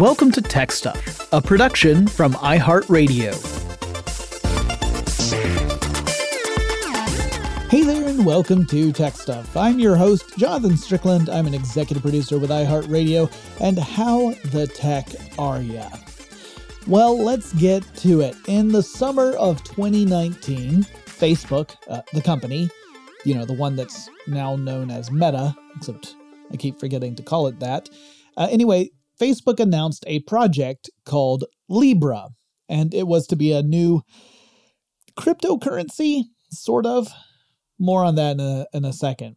Welcome to Tech Stuff, a production from iHeartRadio. Hey there, and welcome to Tech Stuff. I'm your host, Jonathan Strickland. I'm an executive producer with iHeartRadio. And how the tech are ya? Well, let's get to it. In the summer of 2019, Facebook, uh, the company, you know, the one that's now known as Meta, except I keep forgetting to call it that. Uh, anyway, Facebook announced a project called Libra, and it was to be a new cryptocurrency, sort of. More on that in a, in a second.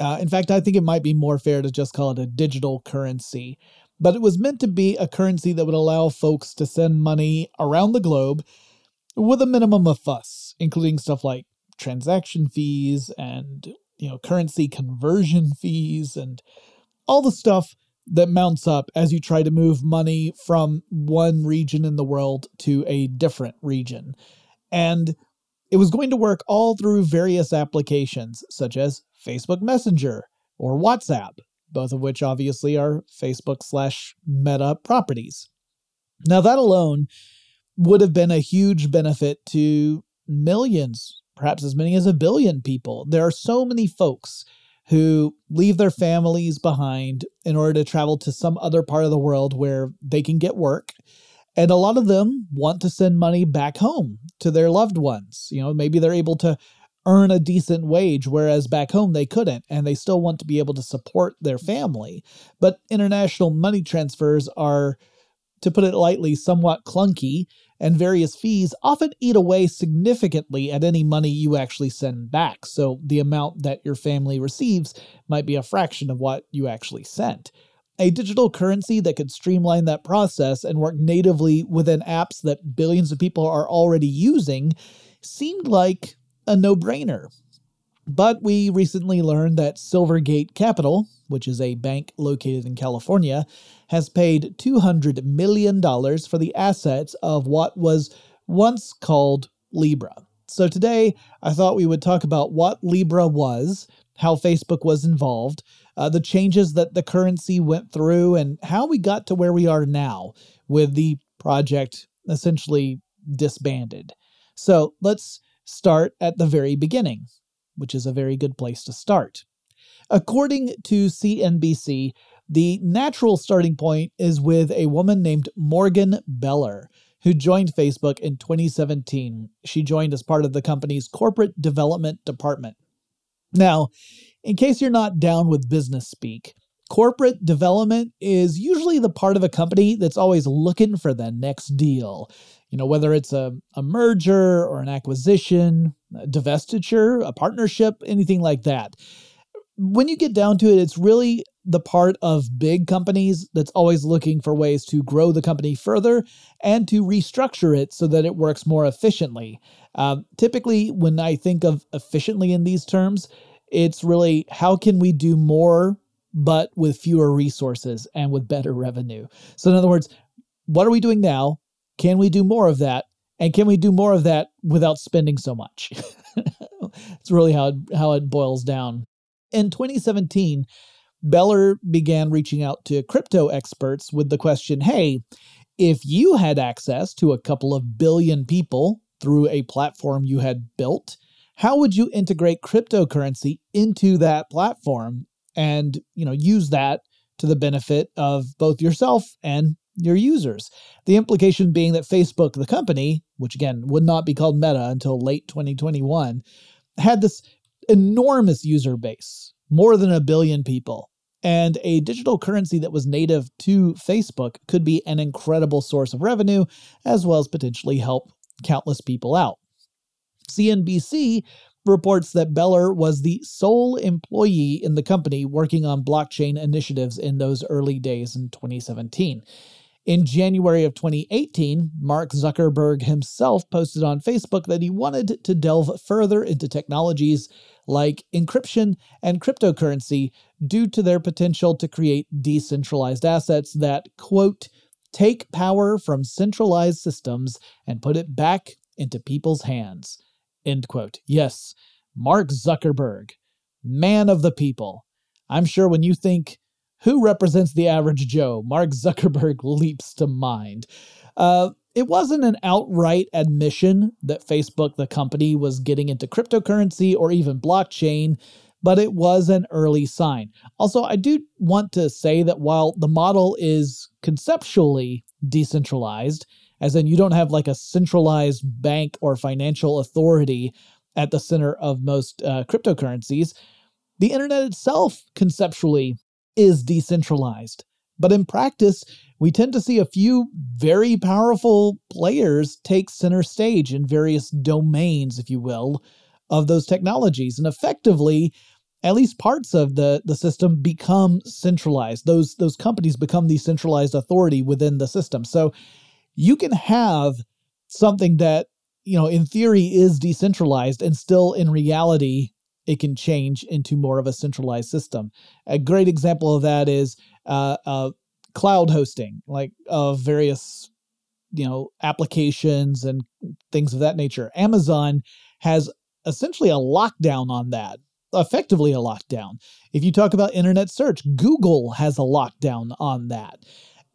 Uh, in fact, I think it might be more fair to just call it a digital currency. But it was meant to be a currency that would allow folks to send money around the globe with a minimum of fuss, including stuff like transaction fees and you know currency conversion fees and all the stuff that mounts up as you try to move money from one region in the world to a different region. And it was going to work all through various applications such as Facebook Messenger or WhatsApp, both of which obviously are Facebook slash Meta properties. Now, that alone would have been a huge benefit to millions, perhaps as many as a billion people. There are so many folks who leave their families behind in order to travel to some other part of the world where they can get work. And a lot of them want to send money back home to their loved ones. You know, maybe they're able to earn a decent wage, whereas back home they couldn't, and they still want to be able to support their family. But international money transfers are, to put it lightly, somewhat clunky and various fees often eat away significantly at any money you actually send back. So the amount that your family receives might be a fraction of what you actually sent. A digital currency that could streamline that process and work natively within apps that billions of people are already using seemed like a no brainer. But we recently learned that Silvergate Capital, which is a bank located in California, has paid $200 million for the assets of what was once called Libra. So today, I thought we would talk about what Libra was, how Facebook was involved, uh, the changes that the currency went through, and how we got to where we are now with the project essentially disbanded. So let's start at the very beginning which is a very good place to start. According to CNBC, the natural starting point is with a woman named Morgan Beller, who joined Facebook in 2017. She joined as part of the company's corporate development department. Now, in case you're not down with business speak, corporate development is usually the part of a company that's always looking for the next deal you know, whether it's a, a merger or an acquisition, a divestiture, a partnership, anything like that. When you get down to it, it's really the part of big companies that's always looking for ways to grow the company further and to restructure it so that it works more efficiently. Uh, typically, when I think of efficiently in these terms, it's really how can we do more but with fewer resources and with better revenue. So, in other words, what are we doing now? Can we do more of that? And can we do more of that without spending so much? it's really how it, how it boils down. In 2017, Beller began reaching out to crypto experts with the question hey, if you had access to a couple of billion people through a platform you had built, how would you integrate cryptocurrency into that platform and, you know, use that to the benefit of both yourself and your users. The implication being that Facebook, the company, which again would not be called Meta until late 2021, had this enormous user base, more than a billion people. And a digital currency that was native to Facebook could be an incredible source of revenue, as well as potentially help countless people out. CNBC reports that Beller was the sole employee in the company working on blockchain initiatives in those early days in 2017. In January of 2018, Mark Zuckerberg himself posted on Facebook that he wanted to delve further into technologies like encryption and cryptocurrency due to their potential to create decentralized assets that, quote, take power from centralized systems and put it back into people's hands, end quote. Yes, Mark Zuckerberg, man of the people. I'm sure when you think Who represents the average Joe? Mark Zuckerberg leaps to mind. Uh, it wasn't an outright admission that Facebook, the company, was getting into cryptocurrency or even blockchain, but it was an early sign. Also, I do want to say that while the model is conceptually decentralized, as in you don't have like a centralized bank or financial authority at the center of most uh, cryptocurrencies, the internet itself conceptually is decentralized. But in practice, we tend to see a few very powerful players take center stage in various domains, if you will, of those technologies. And effectively, at least parts of the, the system become centralized. Those, those companies become the centralized authority within the system. So you can have something that, you know, in theory is decentralized and still in reality it can change into more of a centralized system. A great example of that is uh, uh, cloud hosting, like of various you know applications and things of that nature. Amazon has essentially a lockdown on that, effectively a lockdown. If you talk about internet search, Google has a lockdown on that.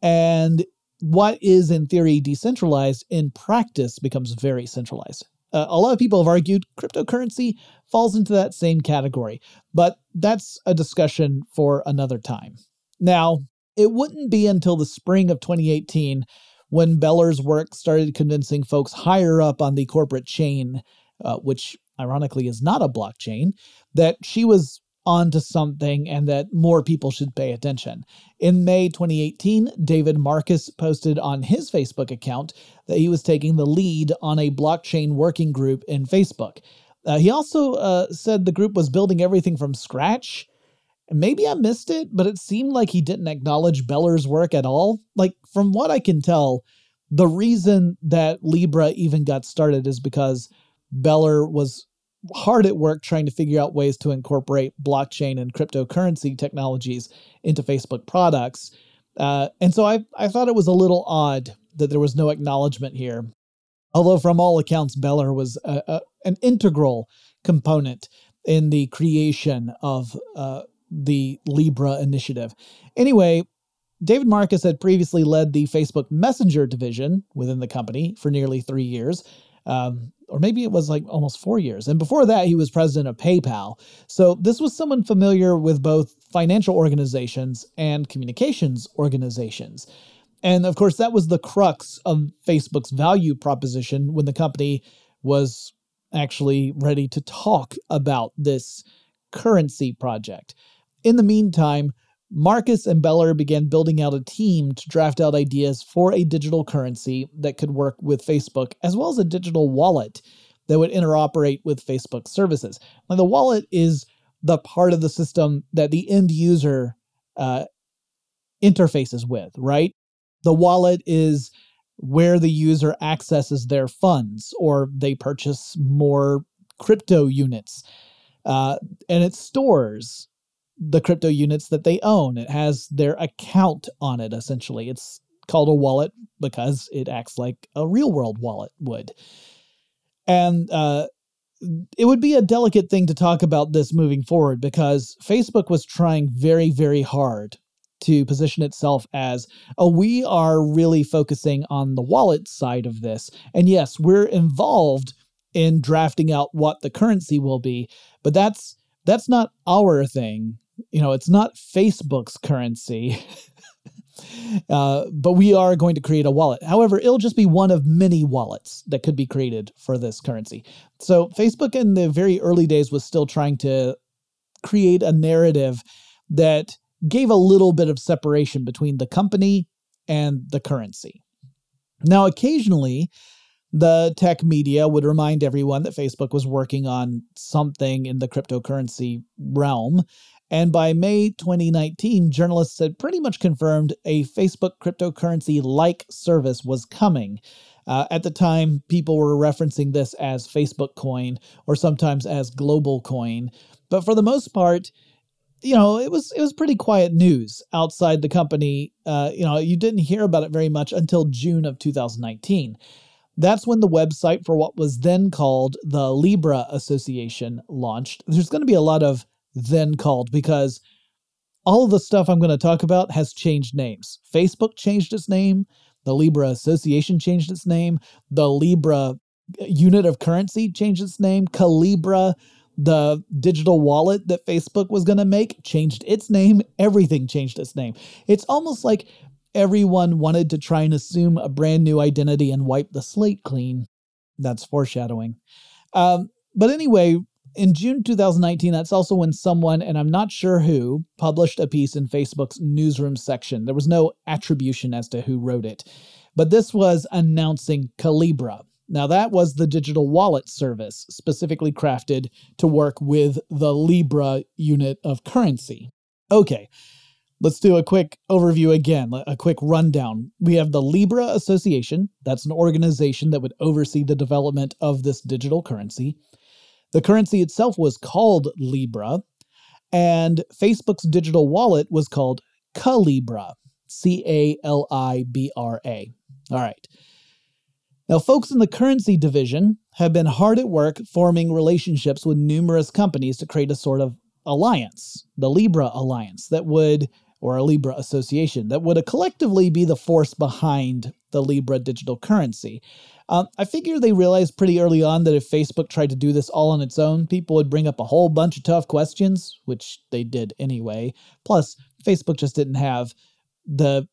And what is in theory decentralized in practice becomes very centralized. Uh, a lot of people have argued cryptocurrency falls into that same category, but that's a discussion for another time. Now, it wouldn't be until the spring of 2018 when Beller's work started convincing folks higher up on the corporate chain, uh, which ironically is not a blockchain, that she was onto something and that more people should pay attention. In May 2018, David Marcus posted on his Facebook account that he was taking the lead on a blockchain working group in Facebook. Uh, he also uh, said the group was building everything from scratch. Maybe I missed it, but it seemed like he didn't acknowledge Beller's work at all. Like, from what I can tell, the reason that Libra even got started is because Beller was hard at work trying to figure out ways to incorporate blockchain and cryptocurrency technologies into Facebook products. Uh, and so I, I thought it was a little odd that there was no acknowledgement here. Although, from all accounts, Beller was a, a, an integral component in the creation of uh, the Libra initiative. Anyway, David Marcus had previously led the Facebook Messenger division within the company for nearly three years. Um, or maybe it was like almost four years. And before that, he was president of PayPal. So this was someone familiar with both financial organizations and communications organizations. And of course, that was the crux of Facebook's value proposition when the company was actually ready to talk about this currency project. In the meantime, Marcus and Beller began building out a team to draft out ideas for a digital currency that could work with Facebook, as well as a digital wallet that would interoperate with Facebook services. Now, the wallet is the part of the system that the end user uh, interfaces with, right? The wallet is where the user accesses their funds or they purchase more crypto units. Uh, and it stores the crypto units that they own. It has their account on it, essentially. It's called a wallet because it acts like a real world wallet would. And uh, it would be a delicate thing to talk about this moving forward because Facebook was trying very, very hard to position itself as, oh, we are really focusing on the wallet side of this. And yes, we're involved in drafting out what the currency will be, but that's that's not our thing you know, it's not Facebook's currency. uh, but we are going to create a wallet. However, it'll just be one of many wallets that could be created for this currency. So, Facebook in the very early days was still trying to create a narrative that gave a little bit of separation between the company and the currency. Now, occasionally, the tech media would remind everyone that Facebook was working on something in the cryptocurrency realm, and by May 2019, journalists had pretty much confirmed a Facebook cryptocurrency like service was coming. Uh, at the time, people were referencing this as Facebook coin or sometimes as global coin. But for the most part, you know, it was it was pretty quiet news outside the company. Uh, you know, you didn't hear about it very much until June of 2019. That's when the website for what was then called the Libra Association launched. There's going to be a lot of then called because all of the stuff I'm going to talk about has changed names. Facebook changed its name. The Libra Association changed its name. The Libra unit of currency changed its name. Calibra, the digital wallet that Facebook was going to make, changed its name. Everything changed its name. It's almost like everyone wanted to try and assume a brand new identity and wipe the slate clean. That's foreshadowing. Um, but anyway, in June 2019, that's also when someone, and I'm not sure who, published a piece in Facebook's newsroom section. There was no attribution as to who wrote it, but this was announcing Calibra. Now, that was the digital wallet service specifically crafted to work with the Libra unit of currency. Okay, let's do a quick overview again, a quick rundown. We have the Libra Association, that's an organization that would oversee the development of this digital currency. The currency itself was called Libra, and Facebook's digital wallet was called Calibra, C A L I B R A. All right. Now, folks in the currency division have been hard at work forming relationships with numerous companies to create a sort of alliance, the Libra Alliance, that would, or a Libra Association, that would collectively be the force behind the Libra digital currency. Um, I figure they realized pretty early on that if Facebook tried to do this all on its own, people would bring up a whole bunch of tough questions, which they did anyway. Plus, Facebook just didn't have the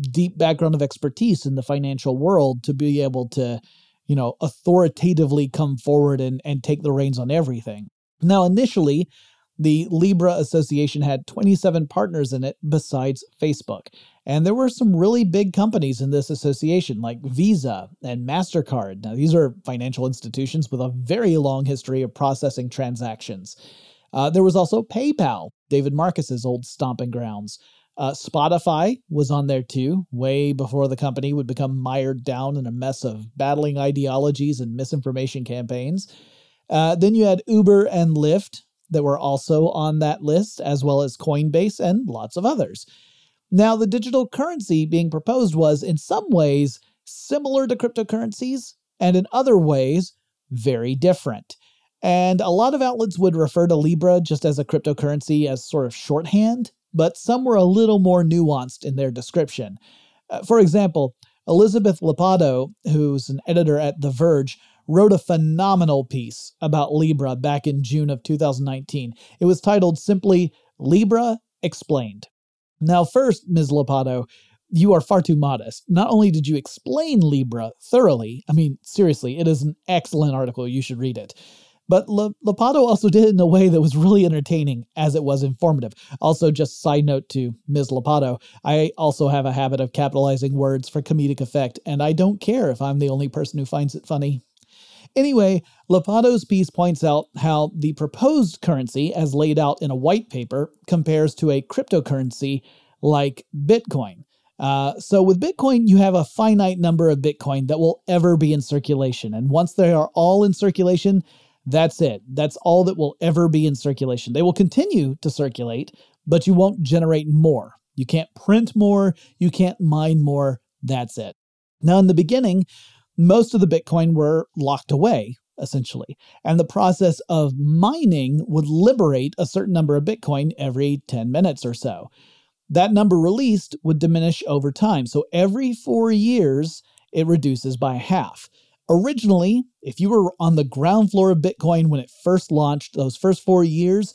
deep background of expertise in the financial world to be able to, you know, authoritatively come forward and, and take the reins on everything. Now, initially, the Libra Association had 27 partners in it besides Facebook. And there were some really big companies in this association, like Visa and MasterCard. Now, these are financial institutions with a very long history of processing transactions. Uh, there was also PayPal, David Marcus's old stomping grounds. Uh, Spotify was on there too, way before the company would become mired down in a mess of battling ideologies and misinformation campaigns. Uh, then you had Uber and Lyft, that were also on that list, as well as Coinbase and lots of others. Now, the digital currency being proposed was, in some ways, similar to cryptocurrencies, and in other ways, very different. And a lot of outlets would refer to Libra just as a cryptocurrency as sort of shorthand, but some were a little more nuanced in their description. Uh, for example, Elizabeth Lopatto, who's an editor at The Verge, wrote a phenomenal piece about Libra back in June of 2019. It was titled simply Libra Explained. Now, first, Ms. Lopatto, you are far too modest. Not only did you explain Libra thoroughly, I mean, seriously, it is an excellent article. You should read it. But Lopatto also did it in a way that was really entertaining as it was informative. Also, just side note to Ms. Lopatto, I also have a habit of capitalizing words for comedic effect, and I don't care if I'm the only person who finds it funny. Anyway, Lopatto's piece points out how the proposed currency, as laid out in a white paper, compares to a cryptocurrency like Bitcoin. Uh, so with Bitcoin, you have a finite number of Bitcoin that will ever be in circulation. And once they are all in circulation, that's it. That's all that will ever be in circulation. They will continue to circulate, but you won't generate more. You can't print more. You can't mine more. That's it. Now, in the beginning, most of the Bitcoin were locked away, essentially. And the process of mining would liberate a certain number of Bitcoin every 10 minutes or so. That number released would diminish over time. So every four years, it reduces by half. Originally, if you were on the ground floor of Bitcoin when it first launched, those first four years,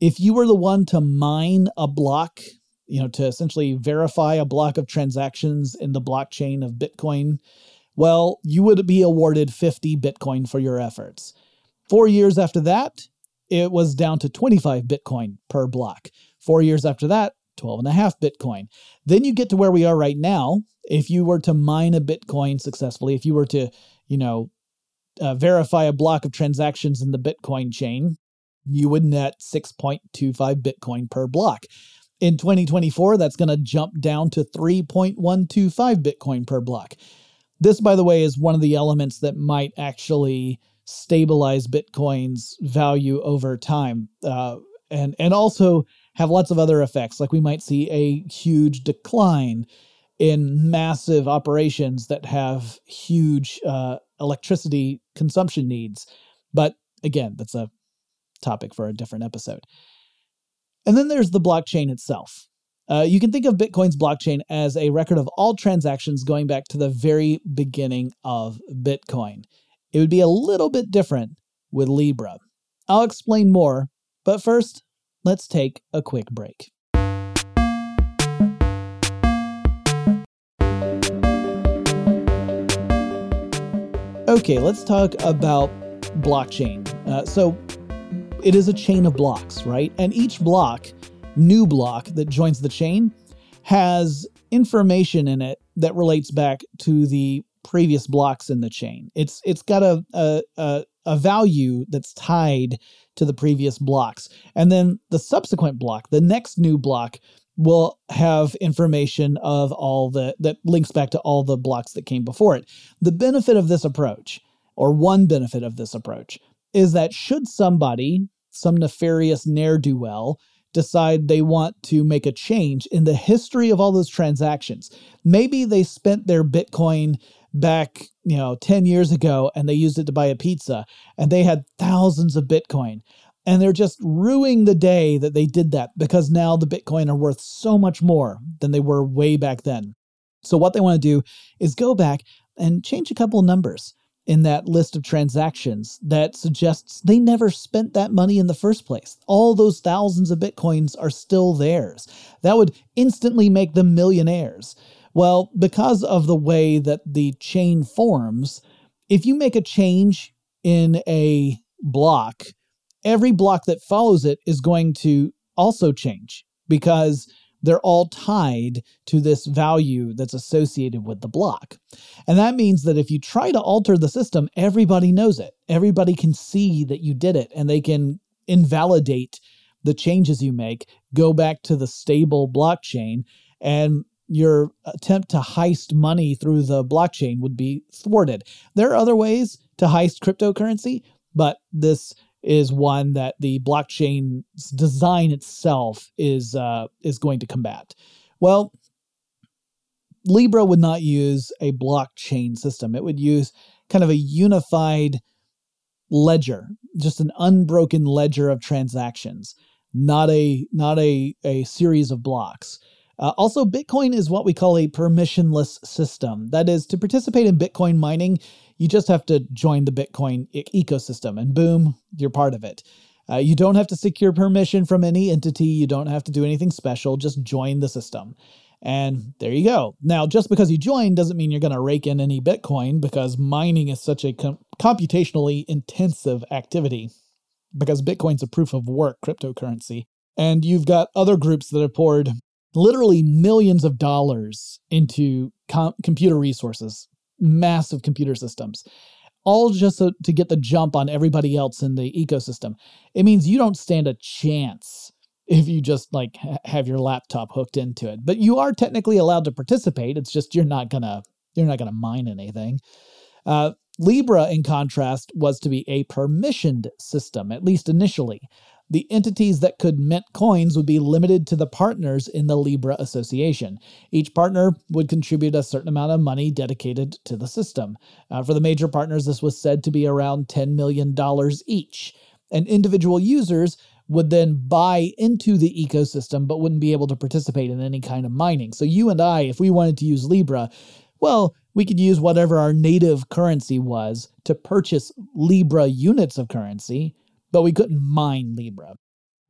if you were the one to mine a block, you know, to essentially verify a block of transactions in the blockchain of Bitcoin, well, you would be awarded 50 Bitcoin for your efforts. Four years after that, it was down to 25 Bitcoin per block. Four years after that, 12 and a half Bitcoin. Then you get to where we are right now. If you were to mine a Bitcoin successfully, if you were to, you know, uh, verify a block of transactions in the Bitcoin chain, you would net 6.25 Bitcoin per block. In 2024, that's going to jump down to 3.125 Bitcoin per block. This, by the way, is one of the elements that might actually stabilize Bitcoin's value over time, uh, and and also have lots of other effects. Like we might see a huge decline in massive operations that have huge uh, electricity consumption needs. But again, that's a topic for a different episode. And then there's the blockchain itself. Uh, you can think of Bitcoin's blockchain as a record of all transactions going back to the very beginning of Bitcoin. It would be a little bit different with Libra. I'll explain more, but first, let's take a quick break. Okay, let's talk about blockchain. Uh, so, it is a chain of blocks, right? And each block new block that joins the chain has information in it that relates back to the previous blocks in the chain. It's it's got a a, a, a value that's tied to the previous blocks. And then the subsequent block, the next new block will have information of all the that links back to all the blocks that came before it. The benefit of this approach, or one benefit of this approach, is that should somebody, some nefarious ne'er-do-well, decide they want to make a change in the history of all those transactions. Maybe they spent their Bitcoin back, you know, 10 years ago and they used it to buy a pizza and they had thousands of Bitcoin. And they're just ruining the day that they did that because now the Bitcoin are worth so much more than they were way back then. So, what they want to do is go back and change a couple of numbers in that list of transactions that suggests they never spent that money in the first place. All those thousands of bitcoins are still theirs. That would instantly make them millionaires. Well, because of the way that the chain forms, if you make a change in a block, every block that follows it is going to also change because they're all tied to this value that's associated with the block. And that means that if you try to alter the system, everybody knows it. Everybody can see that you did it and they can invalidate the changes you make, go back to the stable blockchain, and your attempt to heist money through the blockchain would be thwarted. There are other ways to heist cryptocurrency, but this is one that the blockchain design itself is uh, is going to combat. Well, Libra would not use a blockchain system. It would use kind of a unified ledger, just an unbroken ledger of transactions, not a not a, a series of blocks. Uh, also, Bitcoin is what we call a permissionless system. That is, to participate in Bitcoin mining, you just have to join the Bitcoin e- ecosystem, and boom, you're part of it. Uh, you don't have to secure permission from any entity. You don't have to do anything special. Just join the system. And there you go. Now, just because you join doesn't mean you're going to rake in any Bitcoin because mining is such a com- computationally intensive activity because Bitcoin's a proof of work cryptocurrency. And you've got other groups that have poured literally millions of dollars into com- computer resources massive computer systems, all just so, to get the jump on everybody else in the ecosystem. It means you don't stand a chance if you just like have your laptop hooked into it. But you are technically allowed to participate. It's just you're not gonna you're not gonna mine anything. Uh, Libra, in contrast, was to be a permissioned system, at least initially the entities that could mint coins would be limited to the partners in the Libra Association. Each partner would contribute a certain amount of money dedicated to the system. Uh, for the major partners, this was said to be around $10 million each. And individual users would then buy into the ecosystem but wouldn't be able to participate in any kind of mining. So, you and I, if we wanted to use Libra, well, we could use whatever our native currency was to purchase Libra units of currency but we couldn't mine Libra.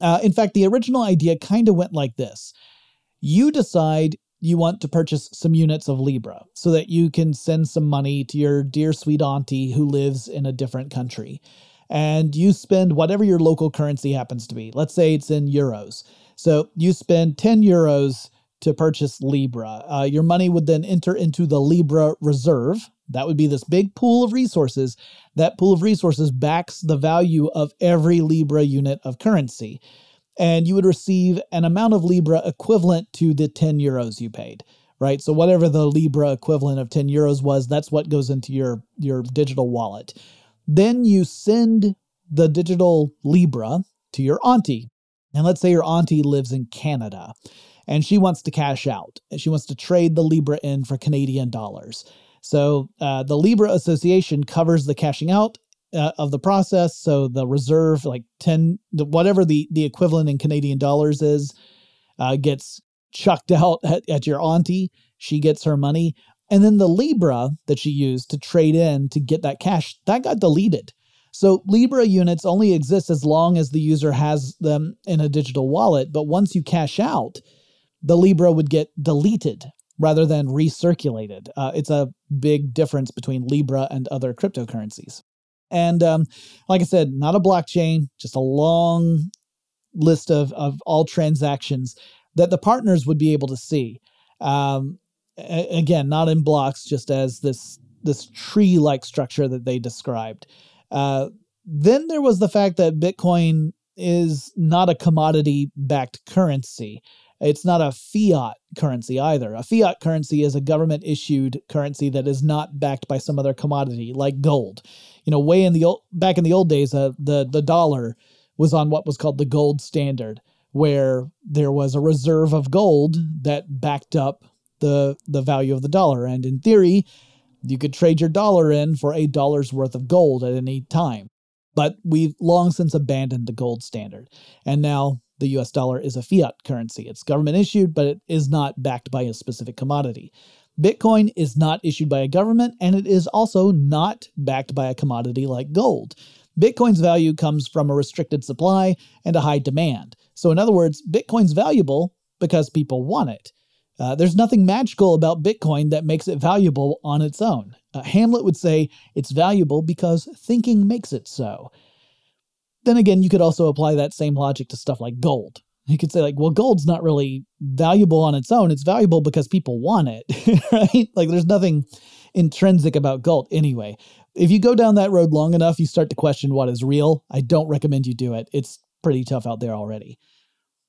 Uh, in fact, the original idea kind of went like this you decide you want to purchase some units of Libra so that you can send some money to your dear sweet auntie who lives in a different country. And you spend whatever your local currency happens to be. Let's say it's in euros. So you spend 10 euros to purchase Libra. Uh, your money would then enter into the Libra reserve, that would be this big pool of resources. That pool of resources backs the value of every Libra unit of currency. And you would receive an amount of Libra equivalent to the 10 euros you paid, right? So whatever the Libra equivalent of 10 euros was, that's what goes into your, your digital wallet. Then you send the digital Libra to your auntie. And let's say your auntie lives in Canada and she wants to cash out and she wants to trade the Libra in for Canadian dollars. So uh, the Libra Association covers the cashing out uh, of the process. So the reserve, like 10, whatever the, the equivalent in Canadian dollars is, uh, gets chucked out at, at your auntie. She gets her money. And then the Libra that she used to trade in to get that cash, that got deleted. So Libra units only exist as long as the user has them in a digital wallet. But once you cash out, the Libra would get deleted rather than recirculated. Uh, it's a big difference between Libra and other cryptocurrencies. And um, like I said, not a blockchain, just a long list of, of all transactions that the partners would be able to see. Um, a- again, not in blocks, just as this this tree like structure that they described. Uh, then there was the fact that Bitcoin is not a commodity backed currency. It's not a fiat currency either. A fiat currency is a government issued currency that is not backed by some other commodity like gold. You know, way in the old back in the old days, uh, the the dollar was on what was called the gold standard, where there was a reserve of gold that backed up the the value of the dollar. And in theory, you could trade your dollar in for a dollar's worth of gold at any time. But we've long since abandoned the gold standard. And now the US dollar is a fiat currency. It's government issued, but it is not backed by a specific commodity. Bitcoin is not issued by a government, and it is also not backed by a commodity like gold. Bitcoin's value comes from a restricted supply and a high demand. So, in other words, Bitcoin's valuable because people want it. Uh, there's nothing magical about Bitcoin that makes it valuable on its own. Uh, Hamlet would say it's valuable because thinking makes it so. Then again, you could also apply that same logic to stuff like gold. You could say, like, well, gold's not really valuable on its own. It's valuable because people want it, right? Like, there's nothing intrinsic about gold. Anyway, if you go down that road long enough, you start to question what is real. I don't recommend you do it. It's pretty tough out there already.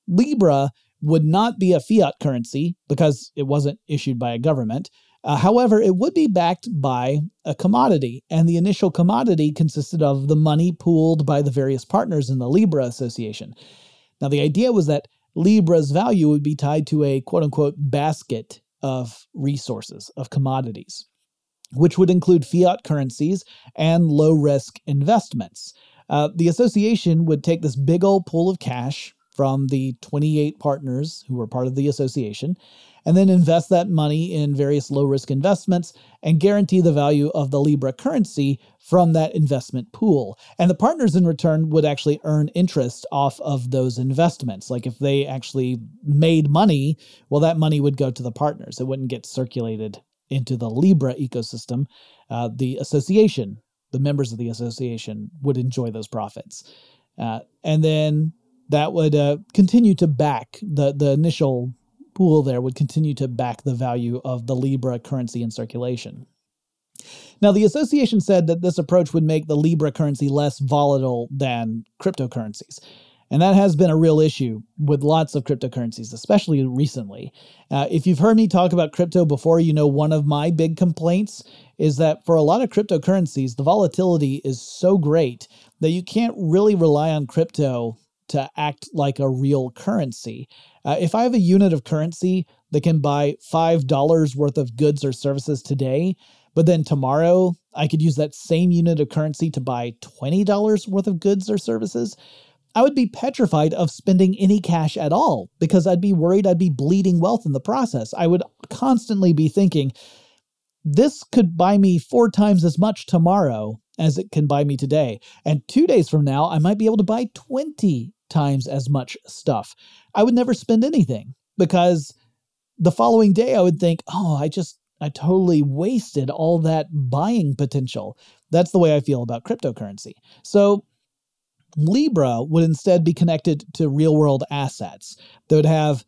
Libra would not be a fiat currency because it wasn't issued by a government. Uh, however, it would be backed by a commodity, and the initial commodity consisted of the money pooled by the various partners in the Libra Association. Now, the idea was that Libra's value would be tied to a quote unquote basket of resources, of commodities, which would include fiat currencies and low risk investments. Uh, the association would take this big old pool of cash from the 28 partners who were part of the association, and then invest that money in various low risk investments and guarantee the value of the Libra currency from that investment pool. And the partners in return would actually earn interest off of those investments. Like if they actually made money, well, that money would go to the partners, it wouldn't get circulated into the Libra ecosystem. Uh, the association, the members of the association, would enjoy those profits. Uh, and then that would uh, continue to back the the initial pool there would continue to back the value of the Libra currency in circulation. Now, the association said that this approach would make the Libra currency less volatile than cryptocurrencies. And that has been a real issue with lots of cryptocurrencies, especially recently. Uh, if you've heard me talk about crypto before, you know one of my big complaints is that for a lot of cryptocurrencies, the volatility is so great that you can't really rely on crypto to act like a real currency. Uh, if I have a unit of currency that can buy $5 worth of goods or services today, but then tomorrow I could use that same unit of currency to buy $20 worth of goods or services, I would be petrified of spending any cash at all because I'd be worried I'd be bleeding wealth in the process. I would constantly be thinking, this could buy me four times as much tomorrow as it can buy me today. And two days from now, I might be able to buy 20 times as much stuff. I would never spend anything because the following day I would think, oh, I just, I totally wasted all that buying potential. That's the way I feel about cryptocurrency. So, Libra would instead be connected to real world assets that would have,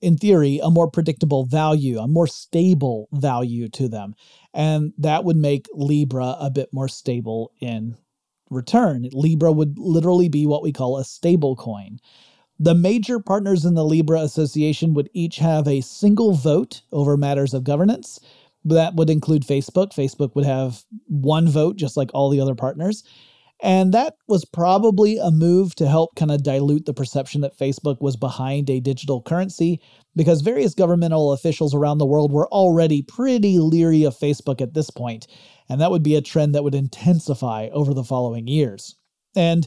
in theory, a more predictable value, a more stable value to them. And that would make Libra a bit more stable in return. Libra would literally be what we call a stable coin. The major partners in the Libra Association would each have a single vote over matters of governance. That would include Facebook. Facebook would have one vote, just like all the other partners. And that was probably a move to help kind of dilute the perception that Facebook was behind a digital currency, because various governmental officials around the world were already pretty leery of Facebook at this point, and that would be a trend that would intensify over the following years. And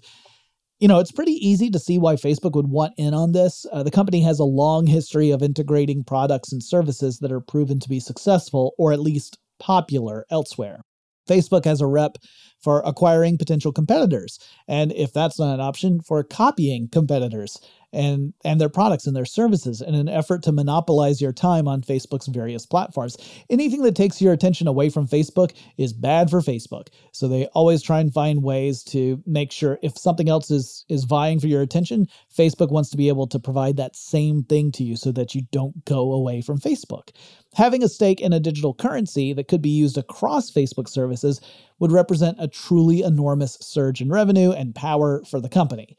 you know, it's pretty easy to see why Facebook would want in on this. Uh, the company has a long history of integrating products and services that are proven to be successful or at least popular elsewhere. Facebook has a rep for acquiring potential competitors, and if that's not an option, for copying competitors and and their products and their services in an effort to monopolize your time on Facebook's various platforms. Anything that takes your attention away from Facebook is bad for Facebook. So they always try and find ways to make sure if something else is is vying for your attention, Facebook wants to be able to provide that same thing to you so that you don't go away from Facebook. Having a stake in a digital currency that could be used across Facebook services would represent a truly enormous surge in revenue and power for the company.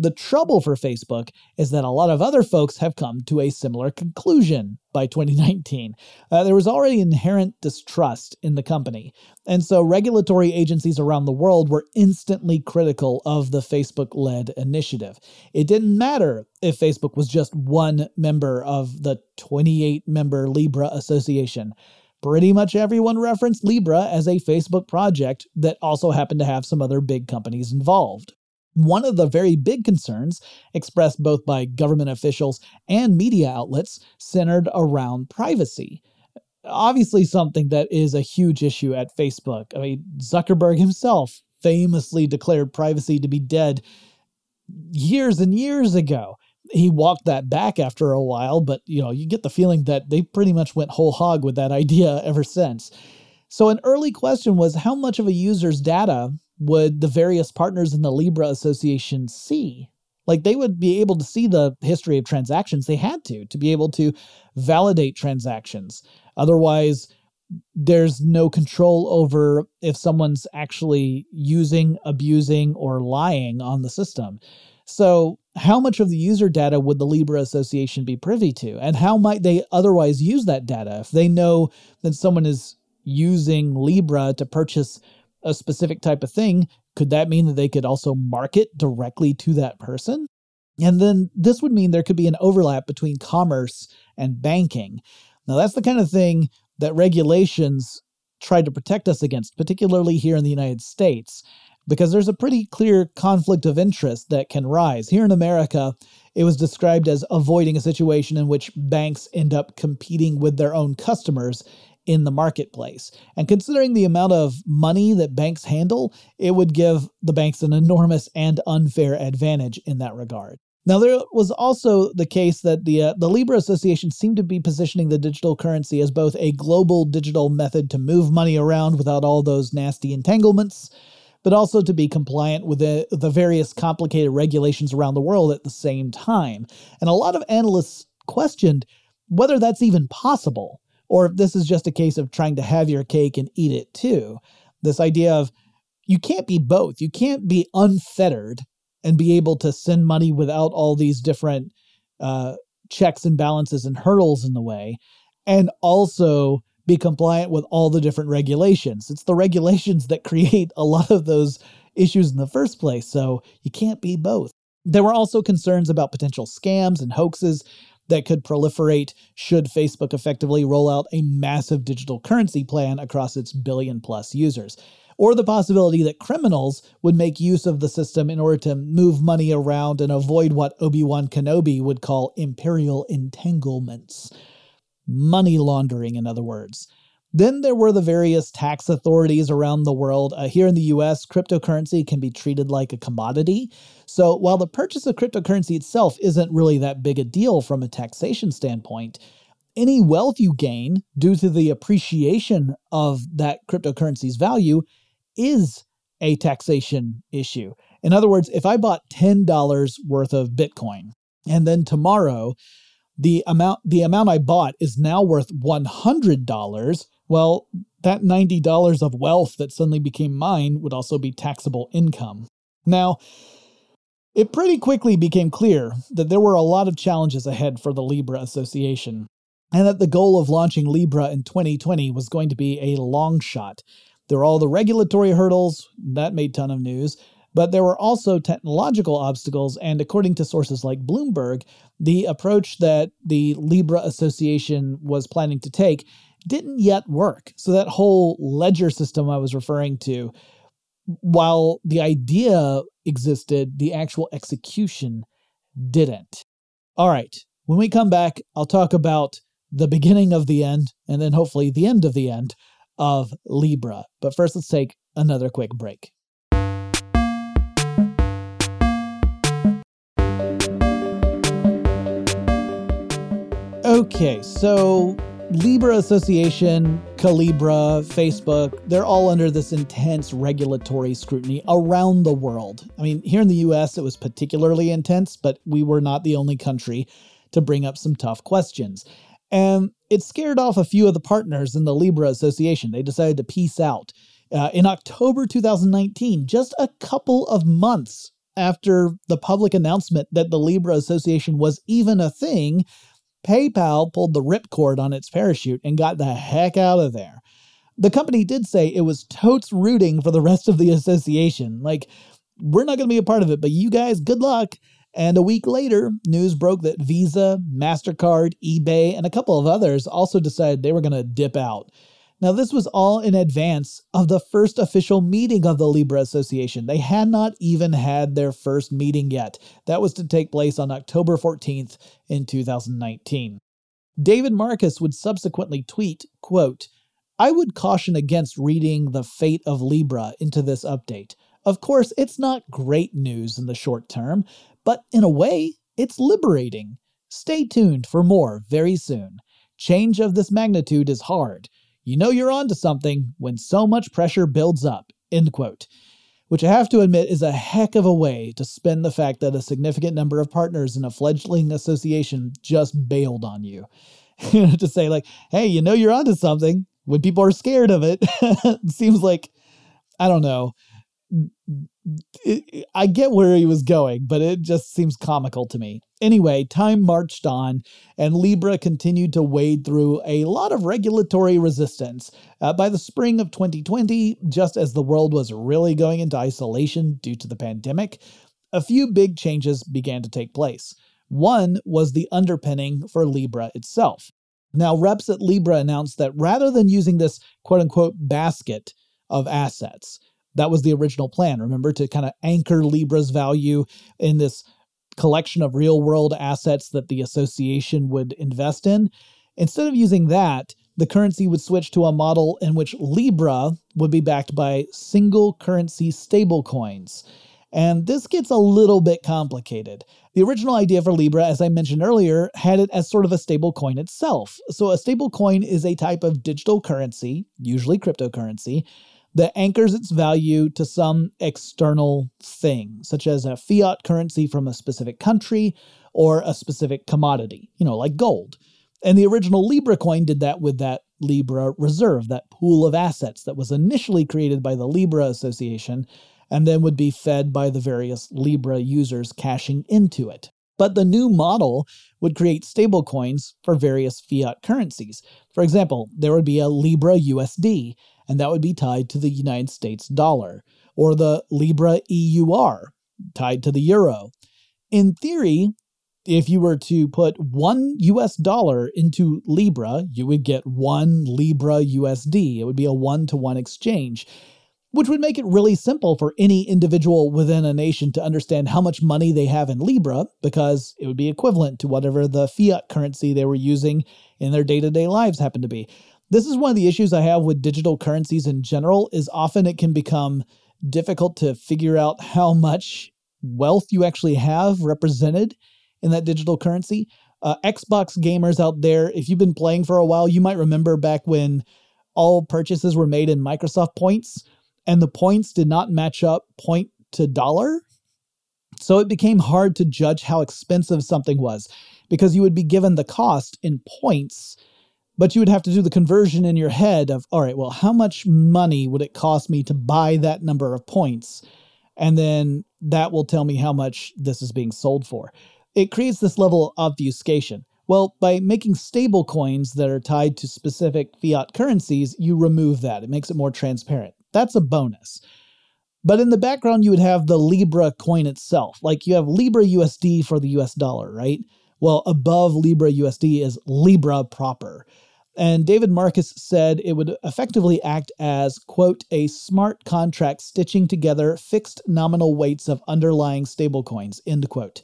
The trouble for Facebook is that a lot of other folks have come to a similar conclusion by 2019. Uh, there was already inherent distrust in the company, and so regulatory agencies around the world were instantly critical of the Facebook led initiative. It didn't matter if Facebook was just one member of the 28 member Libra Association pretty much everyone referenced Libra as a Facebook project that also happened to have some other big companies involved. One of the very big concerns expressed both by government officials and media outlets centered around privacy. Obviously, something that is a huge issue at Facebook. I mean, Zuckerberg himself famously declared privacy to be dead years and years ago. He walked that back after a while, but you know, you get the feeling that they pretty much went whole hog with that idea ever since. So, an early question was how much of a user's data would the various partners in the Libra Association see? Like they would be able to see the history of transactions. They had to, to be able to validate transactions. Otherwise, there's no control over if someone's actually using, abusing, or lying on the system. So, how much of the user data would the Libra Association be privy to? And how might they otherwise use that data if they know that someone is using Libra to purchase a specific type of thing, could that mean that they could also market directly to that person? And then this would mean there could be an overlap between commerce and banking. Now, that's the kind of thing that regulations try to protect us against, particularly here in the United States, because there's a pretty clear conflict of interest that can rise. Here in America, it was described as avoiding a situation in which banks end up competing with their own customers in the marketplace. And considering the amount of money that banks handle, it would give the banks an enormous and unfair advantage in that regard. Now, there was also the case that the uh, the Libra Association seemed to be positioning the digital currency as both a global digital method to move money around without all those nasty entanglements, but also to be compliant with the, the various complicated regulations around the world at the same time. And a lot of analysts questioned whether that's even possible or if this is just a case of trying to have your cake and eat it too. This idea of you can't be both. You can't be unfettered and be able to send money without all these different uh, checks and balances and hurdles in the way, and also be compliant with all the different regulations. It's the regulations that create a lot of those issues in the first place, so you can't be both. There were also concerns about potential scams and hoaxes that could proliferate should Facebook effectively roll out a massive digital currency plan across its billion plus users. Or the possibility that criminals would make use of the system in order to move money around and avoid what Obi Wan Kenobi would call imperial entanglements. Money laundering, in other words. Then there were the various tax authorities around the world. Uh, here in the US, cryptocurrency can be treated like a commodity. So while the purchase of cryptocurrency itself isn't really that big a deal from a taxation standpoint, any wealth you gain due to the appreciation of that cryptocurrency's value is a taxation issue. In other words, if I bought $10 worth of Bitcoin and then tomorrow the amount the amount I bought is now worth $100, well, that $90 of wealth that suddenly became mine would also be taxable income. Now, it pretty quickly became clear that there were a lot of challenges ahead for the Libra Association, and that the goal of launching Libra in 2020 was going to be a long shot. There were all the regulatory hurdles, that made ton of news, but there were also technological obstacles, and according to sources like Bloomberg, the approach that the Libra Association was planning to take didn't yet work. So that whole ledger system I was referring to, while the idea existed, the actual execution didn't. All right, when we come back, I'll talk about the beginning of the end and then hopefully the end of the end of Libra. But first, let's take another quick break. Okay, so Libra Association, Calibra, Facebook, they're all under this intense regulatory scrutiny around the world. I mean, here in the US, it was particularly intense, but we were not the only country to bring up some tough questions. And it scared off a few of the partners in the Libra Association. They decided to peace out. Uh, in October 2019, just a couple of months after the public announcement that the Libra Association was even a thing, PayPal pulled the ripcord on its parachute and got the heck out of there. The company did say it was totes rooting for the rest of the association. Like, we're not going to be a part of it, but you guys, good luck. And a week later, news broke that Visa, MasterCard, eBay, and a couple of others also decided they were going to dip out. Now, this was all in advance of the first official meeting of the Libra Association. They had not even had their first meeting yet. That was to take place on October 14th in 2019. David Marcus would subsequently tweet, quote, I would caution against reading the fate of Libra into this update. Of course, it's not great news in the short term, but in a way, it's liberating. Stay tuned for more very soon. Change of this magnitude is hard. You know you're onto something when so much pressure builds up. End quote. Which I have to admit is a heck of a way to spin the fact that a significant number of partners in a fledgling association just bailed on you. to say, like, hey, you know you're onto something when people are scared of it. it seems like, I don't know. I get where he was going, but it just seems comical to me. Anyway, time marched on, and Libra continued to wade through a lot of regulatory resistance. Uh, by the spring of 2020, just as the world was really going into isolation due to the pandemic, a few big changes began to take place. One was the underpinning for Libra itself. Now, reps at Libra announced that rather than using this quote unquote basket of assets, that was the original plan, remember, to kind of anchor Libra's value in this collection of real world assets that the association would invest in. Instead of using that, the currency would switch to a model in which Libra would be backed by single currency stablecoins. And this gets a little bit complicated. The original idea for Libra, as I mentioned earlier, had it as sort of a stablecoin itself. So, a stablecoin is a type of digital currency, usually cryptocurrency, that anchors its value to some external thing, such as a fiat currency from a specific country or a specific commodity, you know, like gold. And the original Libra coin did that with that Libra reserve, that pool of assets that was initially created by the Libra Association and then would be fed by the various Libra users cashing into it. But the new model would create stablecoins for various fiat currencies. For example, there would be a Libra USD, and that would be tied to the United States dollar, or the Libra EUR, tied to the euro. In theory, if you were to put one US dollar into Libra, you would get one Libra USD. It would be a one to one exchange, which would make it really simple for any individual within a nation to understand how much money they have in Libra because it would be equivalent to whatever the fiat currency they were using in their day to day lives happened to be. This is one of the issues I have with digital currencies in general is often it can become difficult to figure out how much wealth you actually have represented in that digital currency. Uh, Xbox gamers out there, if you've been playing for a while, you might remember back when all purchases were made in Microsoft points and the points did not match up point to dollar. So it became hard to judge how expensive something was because you would be given the cost in points but you would have to do the conversion in your head of, all right, well, how much money would it cost me to buy that number of points? And then that will tell me how much this is being sold for. It creates this level of obfuscation. Well, by making stable coins that are tied to specific fiat currencies, you remove that. It makes it more transparent. That's a bonus. But in the background, you would have the Libra coin itself. Like you have Libra USD for the US dollar, right? Well, above Libra USD is Libra proper. And David Marcus said it would effectively act as, quote, a smart contract stitching together fixed nominal weights of underlying stablecoins, end quote.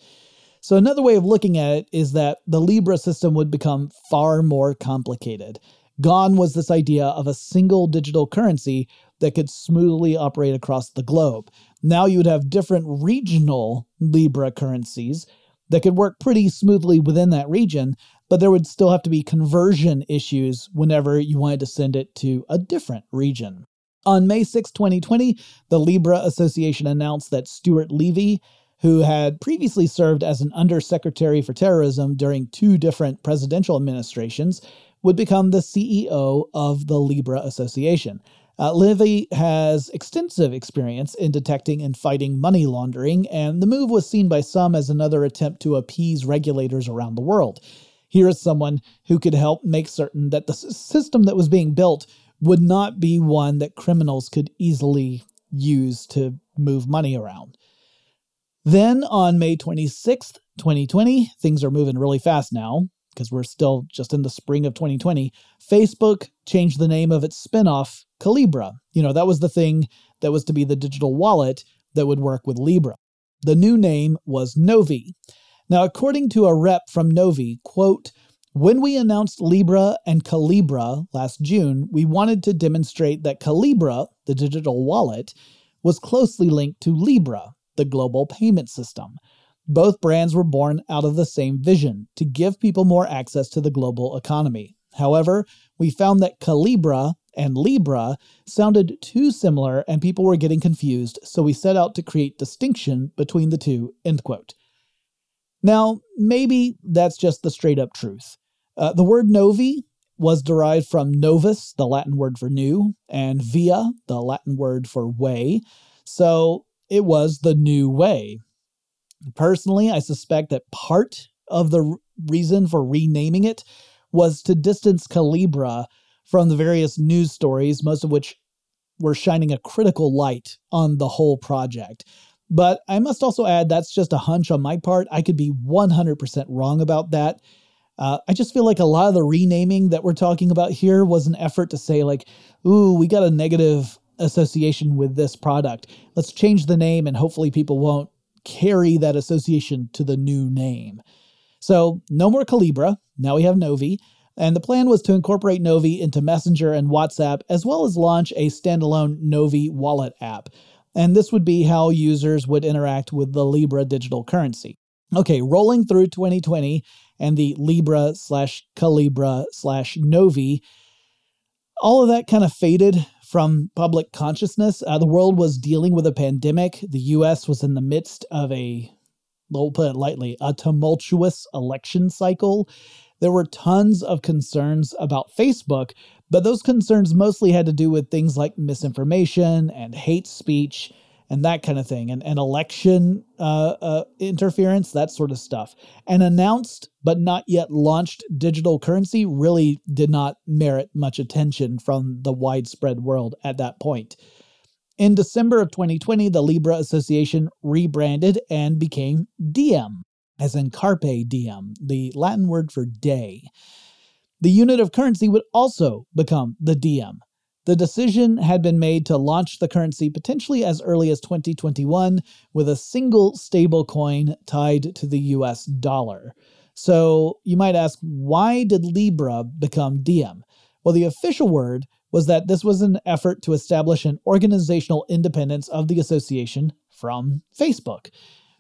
So, another way of looking at it is that the Libra system would become far more complicated. Gone was this idea of a single digital currency that could smoothly operate across the globe. Now you would have different regional Libra currencies that could work pretty smoothly within that region, but there would still have to be conversion issues whenever you wanted to send it to a different region. On May 6, 2020, the Libra Association announced that Stuart Levey, who had previously served as an undersecretary for terrorism during two different presidential administrations, would become the CEO of the Libra Association. Uh, Levey has extensive experience in detecting and fighting money laundering, and the move was seen by some as another attempt to appease regulators around the world. Here is someone who could help make certain that the system that was being built would not be one that criminals could easily use to move money around. Then on May 26th, 2020, things are moving really fast now because we're still just in the spring of 2020. Facebook changed the name of its spinoff Calibra. You know, that was the thing that was to be the digital wallet that would work with Libra. The new name was Novi. Now, according to a rep from Novi, quote, when we announced Libra and Calibra last June, we wanted to demonstrate that Calibra, the digital wallet, was closely linked to Libra, the global payment system. Both brands were born out of the same vision to give people more access to the global economy. However, we found that Calibra and Libra sounded too similar and people were getting confused, so we set out to create distinction between the two. End quote. Now, maybe that's just the straight up truth. Uh, the word novi was derived from novus, the Latin word for new, and via, the Latin word for way. So it was the new way. Personally, I suspect that part of the reason for renaming it was to distance Calibra from the various news stories, most of which were shining a critical light on the whole project. But I must also add that's just a hunch on my part. I could be 100% wrong about that. Uh, I just feel like a lot of the renaming that we're talking about here was an effort to say, like, ooh, we got a negative association with this product. Let's change the name and hopefully people won't carry that association to the new name. So, no more Calibra. Now we have Novi. And the plan was to incorporate Novi into Messenger and WhatsApp, as well as launch a standalone Novi wallet app and this would be how users would interact with the Libra digital currency. Okay, rolling through 2020 and the Libra slash Calibra slash Novi, all of that kind of faded from public consciousness. Uh, the world was dealing with a pandemic. The US was in the midst of a, we'll put it lightly, a tumultuous election cycle. There were tons of concerns about Facebook but those concerns mostly had to do with things like misinformation and hate speech and that kind of thing, and, and election uh, uh, interference, that sort of stuff. An announced but not yet launched digital currency really did not merit much attention from the widespread world at that point. In December of 2020, the Libra Association rebranded and became Diem, as in Carpe Diem, the Latin word for day. The unit of currency would also become the Diem. The decision had been made to launch the currency potentially as early as 2021 with a single stable coin tied to the US dollar. So you might ask, why did Libra become Diem? Well, the official word was that this was an effort to establish an organizational independence of the association from Facebook,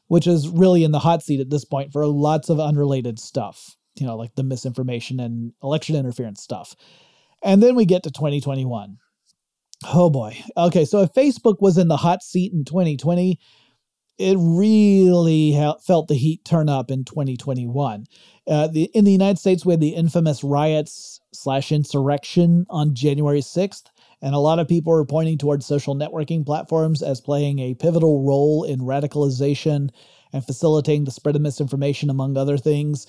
which is really in the hot seat at this point for lots of unrelated stuff you know, like the misinformation and election interference stuff. And then we get to 2021. Oh boy. Okay, so if Facebook was in the hot seat in 2020, it really ha- felt the heat turn up in 2021. Uh, the, in the United States, we had the infamous riots slash insurrection on January 6th, and a lot of people were pointing towards social networking platforms as playing a pivotal role in radicalization and facilitating the spread of misinformation, among other things.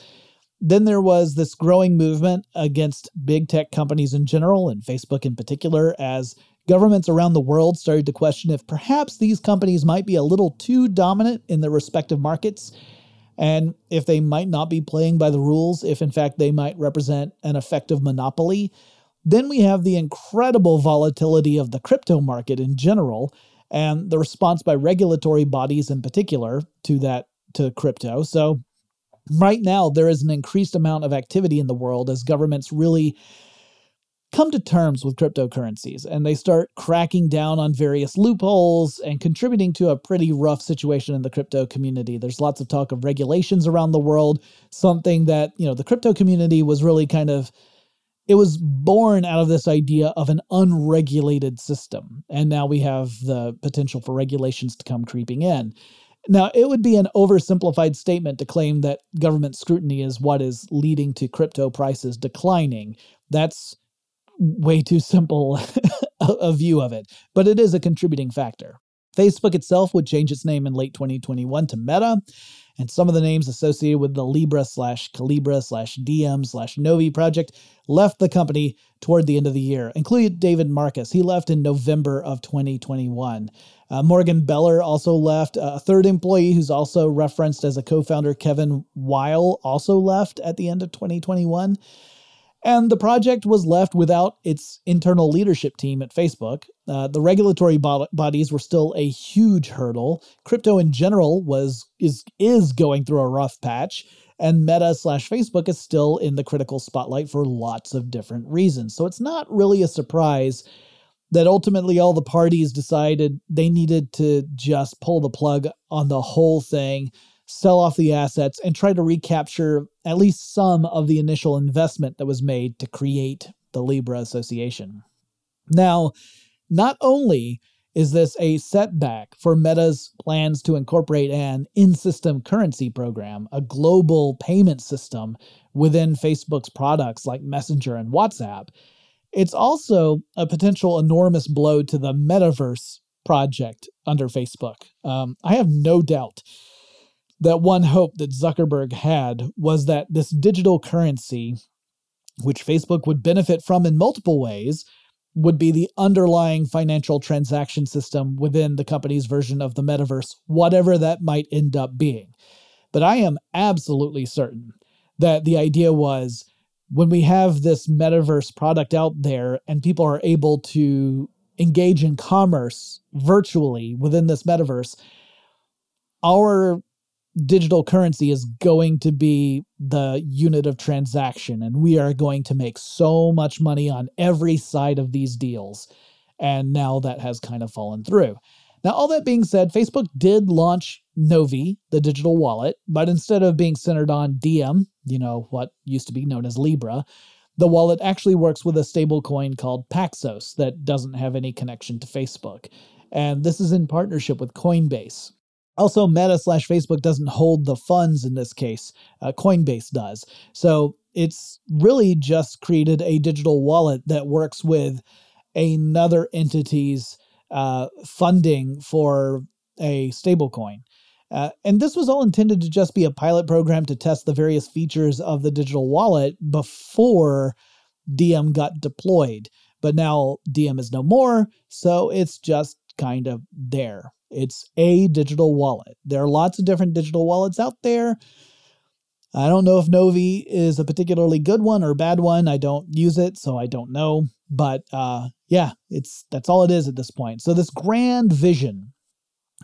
Then there was this growing movement against big tech companies in general, and Facebook in particular, as governments around the world started to question if perhaps these companies might be a little too dominant in their respective markets and if they might not be playing by the rules, if in fact they might represent an effective monopoly. Then we have the incredible volatility of the crypto market in general and the response by regulatory bodies in particular to that to crypto. So right now there is an increased amount of activity in the world as governments really come to terms with cryptocurrencies and they start cracking down on various loopholes and contributing to a pretty rough situation in the crypto community. There's lots of talk of regulations around the world, something that, you know, the crypto community was really kind of it was born out of this idea of an unregulated system. And now we have the potential for regulations to come creeping in. Now, it would be an oversimplified statement to claim that government scrutiny is what is leading to crypto prices declining. That's way too simple a view of it, but it is a contributing factor. Facebook itself would change its name in late 2021 to Meta, and some of the names associated with the Libra slash Calibra slash Diem slash Novi project left the company toward the end of the year, including David Marcus. He left in November of 2021. Uh, Morgan Beller also left. Uh, a third employee who's also referenced as a co founder, Kevin Weil, also left at the end of 2021. And the project was left without its internal leadership team at Facebook. Uh, the regulatory bo- bodies were still a huge hurdle. Crypto in general was is is going through a rough patch, and Meta slash Facebook is still in the critical spotlight for lots of different reasons. So it's not really a surprise that ultimately all the parties decided they needed to just pull the plug on the whole thing sell off the assets, and try to recapture at least some of the initial investment that was made to create the Libra Association. Now, not only is this a setback for Meta's plans to incorporate an in system currency program, a global payment system within Facebook's products like Messenger and WhatsApp, it's also a potential enormous blow to the metaverse project under Facebook. Um, I have no doubt that one hope that Zuckerberg had was that this digital currency, which Facebook would benefit from in multiple ways, would be the underlying financial transaction system within the company's version of the metaverse, whatever that might end up being. But I am absolutely certain that the idea was when we have this metaverse product out there and people are able to engage in commerce virtually within this metaverse, our digital currency is going to be the unit of transaction, and we are going to make so much money on every side of these deals. And now that has kind of fallen through. Now, all that being said, Facebook did launch Novi, the digital wallet, but instead of being centered on Diem, you know, what used to be known as Libra, the wallet actually works with a stablecoin called Paxos that doesn't have any connection to Facebook. And this is in partnership with Coinbase. Also, Meta slash Facebook doesn't hold the funds in this case, uh, Coinbase does. So it's really just created a digital wallet that works with another entity's uh, funding for a stablecoin. Uh, and this was all intended to just be a pilot program to test the various features of the digital wallet before Diem got deployed. But now Diem is no more, so it's just kind of there. It's a digital wallet. There are lots of different digital wallets out there. I don't know if Novi is a particularly good one or bad one. I don't use it, so I don't know. But uh, yeah, it's that's all it is at this point. So this grand vision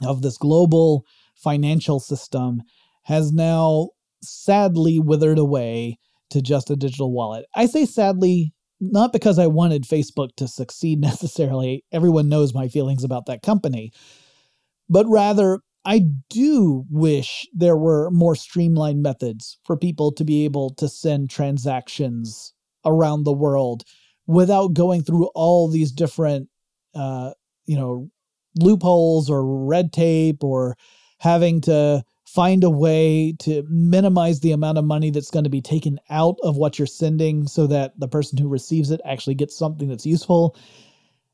of this global financial system has now sadly withered away to just a digital wallet. I say sadly not because I wanted Facebook to succeed necessarily. Everyone knows my feelings about that company but rather I do wish there were more streamlined methods for people to be able to send transactions around the world without going through all these different, uh, you know, loopholes or red tape or having to find a way to minimize the amount of money that's going to be taken out of what you're sending so that the person who receives it actually gets something that's useful.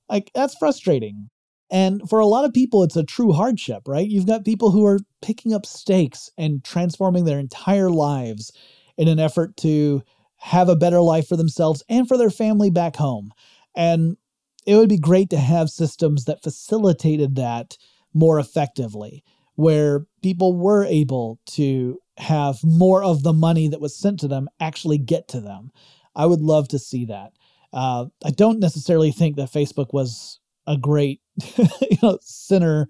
Like, that's frustrating. And for a lot of people, it's a true hardship, right? You've got people who are picking up stakes and transforming their entire lives in an effort to have a better life for themselves and for their family back home. And it would be great to have systems that facilitated that more effectively, where people were able to have more of the money that was sent to them actually get to them. I would love to see that. Uh, I don't necessarily think that Facebook was a great you know, center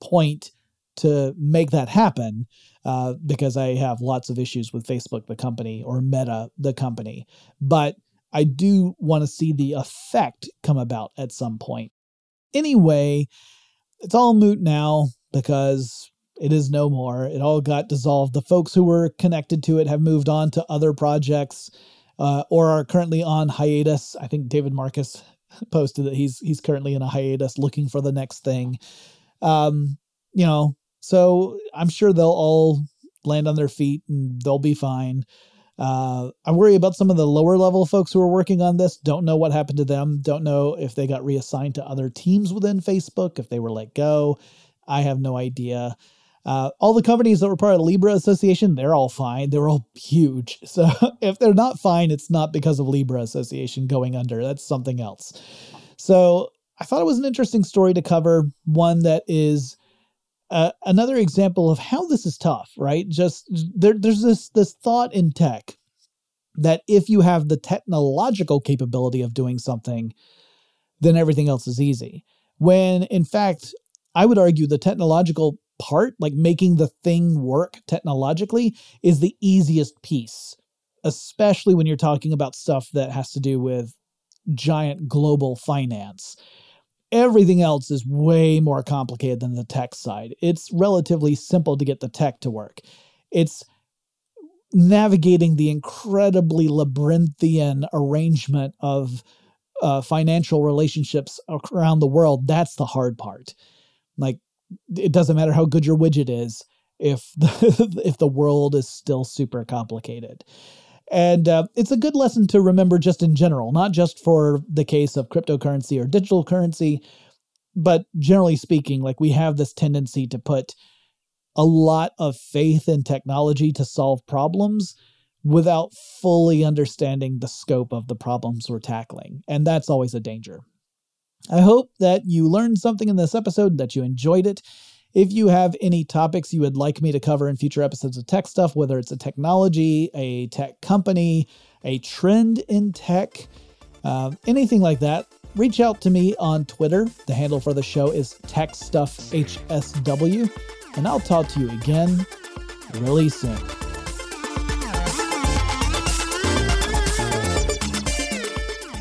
point to make that happen uh, because I have lots of issues with Facebook, the company, or Meta, the company. But I do want to see the effect come about at some point. Anyway, it's all moot now because it is no more. It all got dissolved. The folks who were connected to it have moved on to other projects uh, or are currently on hiatus. I think David Marcus posted that he's he's currently in a hiatus looking for the next thing. Um, you know, so I'm sure they'll all land on their feet and they'll be fine. Uh, I worry about some of the lower level folks who are working on this. Don't know what happened to them. Don't know if they got reassigned to other teams within Facebook, if they were let go. I have no idea. Uh, all the companies that were part of the Libra Association, they're all fine. They're all huge. So if they're not fine, it's not because of Libra Association going under. That's something else. So I thought it was an interesting story to cover, one that is uh, another example of how this is tough, right? Just there, there's this this thought in tech that if you have the technological capability of doing something, then everything else is easy. When in fact, I would argue the technological part, like making the thing work technologically, is the easiest piece, especially when you're talking about stuff that has to do with giant global finance. Everything else is way more complicated than the tech side. It's relatively simple to get the tech to work. It's navigating the incredibly labyrinthian arrangement of uh, financial relationships around the world. That's the hard part. Like, it doesn't matter how good your widget is if the, if the world is still super complicated. And uh, it's a good lesson to remember just in general, not just for the case of cryptocurrency or digital currency, but generally speaking, like we have this tendency to put a lot of faith in technology to solve problems without fully understanding the scope of the problems we're tackling. And that's always a danger. I hope that you learned something in this episode, that you enjoyed it. If you have any topics you would like me to cover in future episodes of Tech Stuff, whether it's a technology, a tech company, a trend in tech, uh, anything like that, reach out to me on Twitter. The handle for the show is TechStuffHSW, and I'll talk to you again really soon.